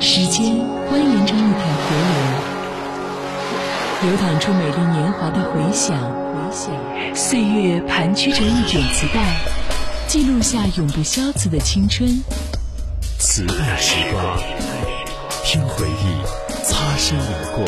时间蜿蜒成一条河流，流淌出美丽年华的回响。岁月盘曲成一卷磁带，记录下永不消磁的青春。磁带时光，听回忆擦身而过。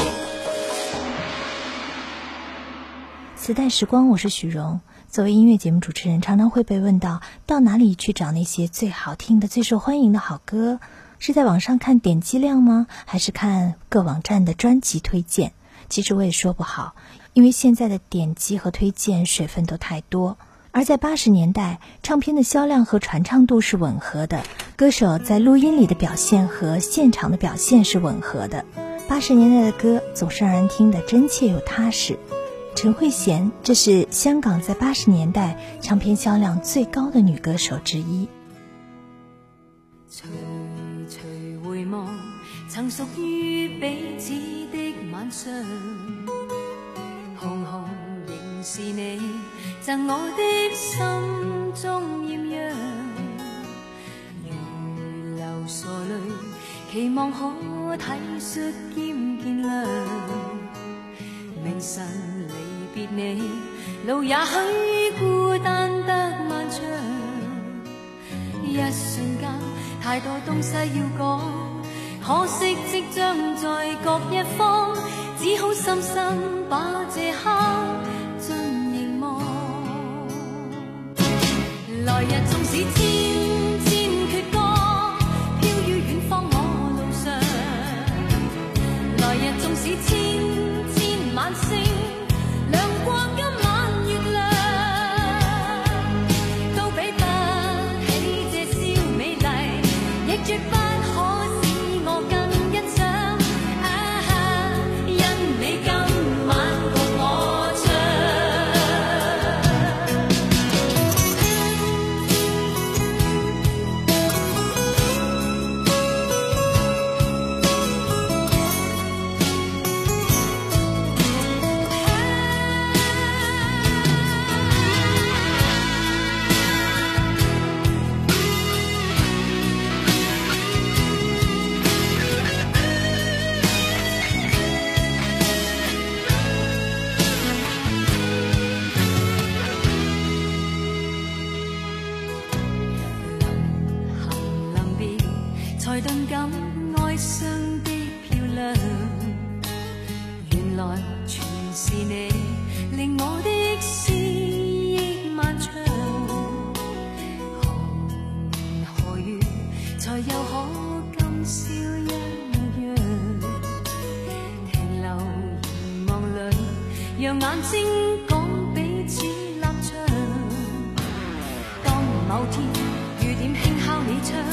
磁带时光，我是许荣。作为音乐节目主持人，常常会被问到，到哪里去找那些最好听的、最受欢迎的好歌？是在网上看点击量吗？还是看各网站的专辑推荐？其实我也说不好，因为现在的点击和推荐水分都太多。而在八十年代，唱片的销量和传唱度是吻合的，歌手在录音里的表现和现场的表现是吻合的。八十年代的歌总是让人听得真切又踏实。陈慧娴，这是香港在八十年代唱片销量最高的女歌手之一。望曾属于彼此的晚上，红红仍是你赠我的心中艳阳。如流傻泪，期望可体恤兼见谅。明晨离别你，路也许孤单得漫长。一瞬间，太多东西要讲。可惜即将在各一方，只好深深把这刻尽凝望。来日纵使千千阙歌，飘于远方我路上。来日纵使千才顿感哀伤的漂亮原来全是你令我的思忆漫长。何年何月才又可今宵一样停留凝望里让眼睛讲彼此立场当某天雨点轻敲你窗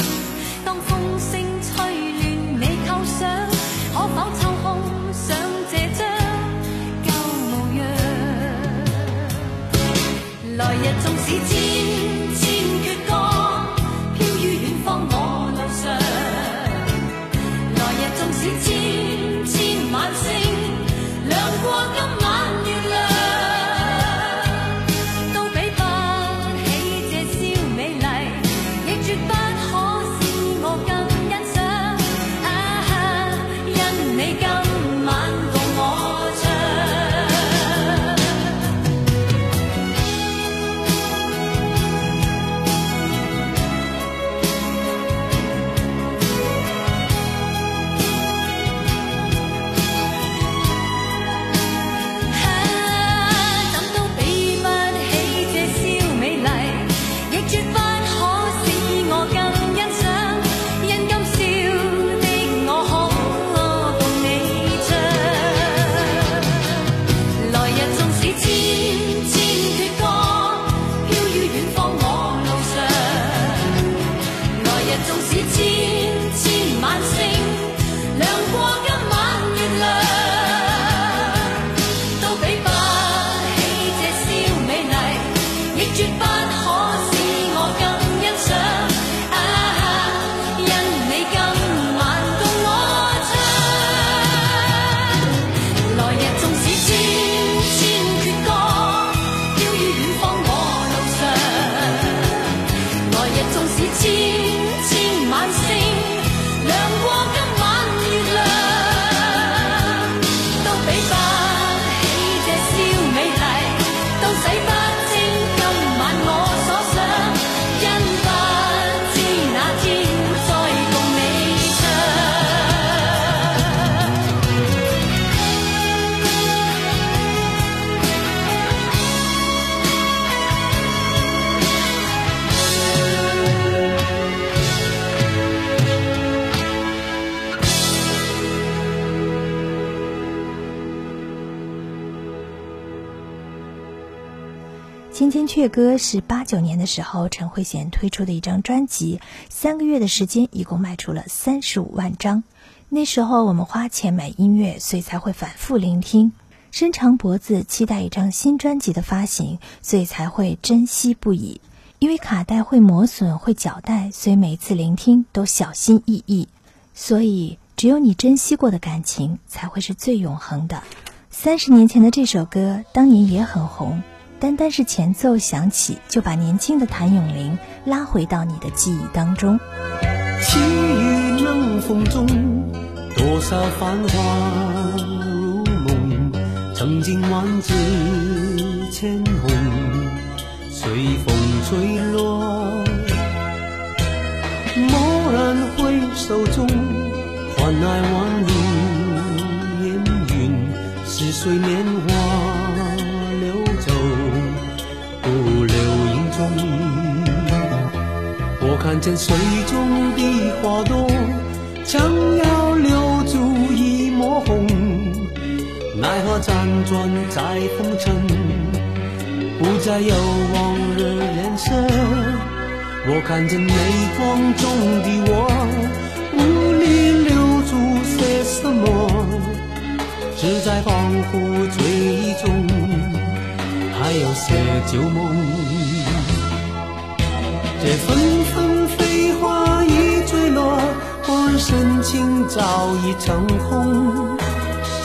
日纵千千阙歌》是八九年的时候陈慧娴推出的一张专辑，三个月的时间一共卖出了三十五万张。那时候我们花钱买音乐，所以才会反复聆听，伸长脖子期待一张新专辑的发行，所以才会珍惜不已。因为卡带会磨损、会绞带，所以每次聆听都小心翼翼。所以只有你珍惜过的感情，才会是最永恒的。三十年前的这首歌，当年也很红。单单是前奏响起，就把年轻的谭咏麟拉回到你的记忆当中。细雨冷风中，多少繁华如梦，曾经万紫千红，随风吹落。蓦然回首中，换来万里烟云，似水年华。看见水中的花朵，将要留住一抹红，奈何辗转在风尘，不再有往日颜色。我看见泪光中的我，无力留住些什么，只在恍惚醉意中，还有些旧梦。这纷纷飞花已坠落，我深情早已成空。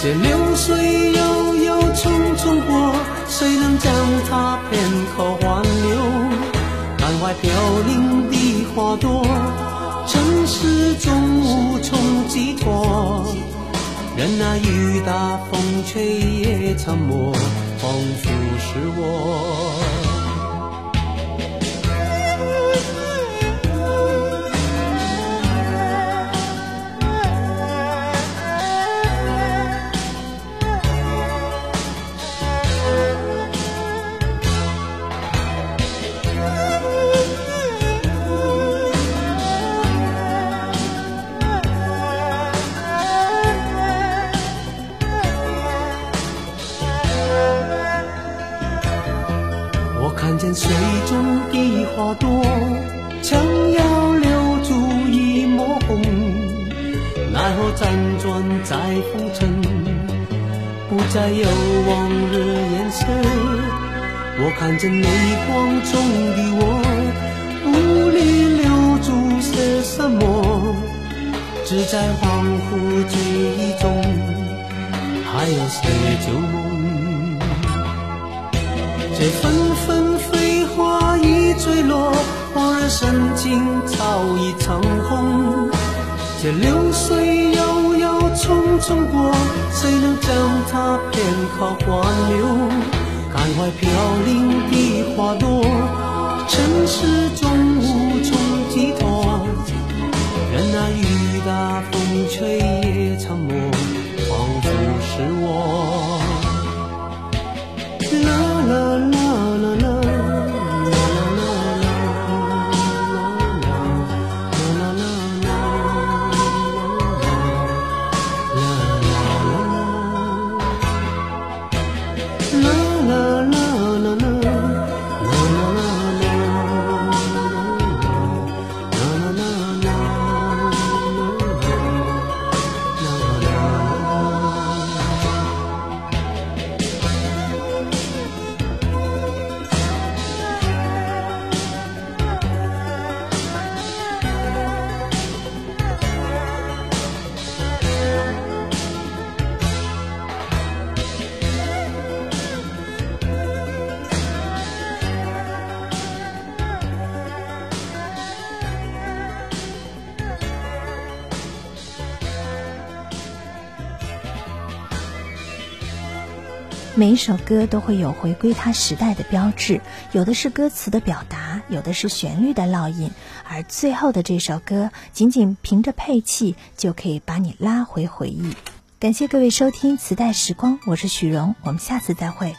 这流水悠悠匆匆过，谁能将它片刻挽留？感怀飘零的花朵，尘世中无从寄托。任那雨打风吹也沉默，仿佛是我。辗转在风尘，不再有往日颜色。我看着泪光中的我，无力留住些什么，只在恍惚记忆中，还有些旧梦。这纷纷飞花已。坠落，往日深情早已成空。这流水悠悠匆匆过，谁能将它片刻挽留？感怀飘零的花朵，尘世中无从寄托。任那雨打风吹也沉默，仿佛是我。啦啦啦。每一首歌都会有回归它时代的标志，有的是歌词的表达，有的是旋律的烙印，而最后的这首歌，仅仅凭着配器就可以把你拉回回忆。感谢各位收听《磁带时光》，我是许荣，我们下次再会。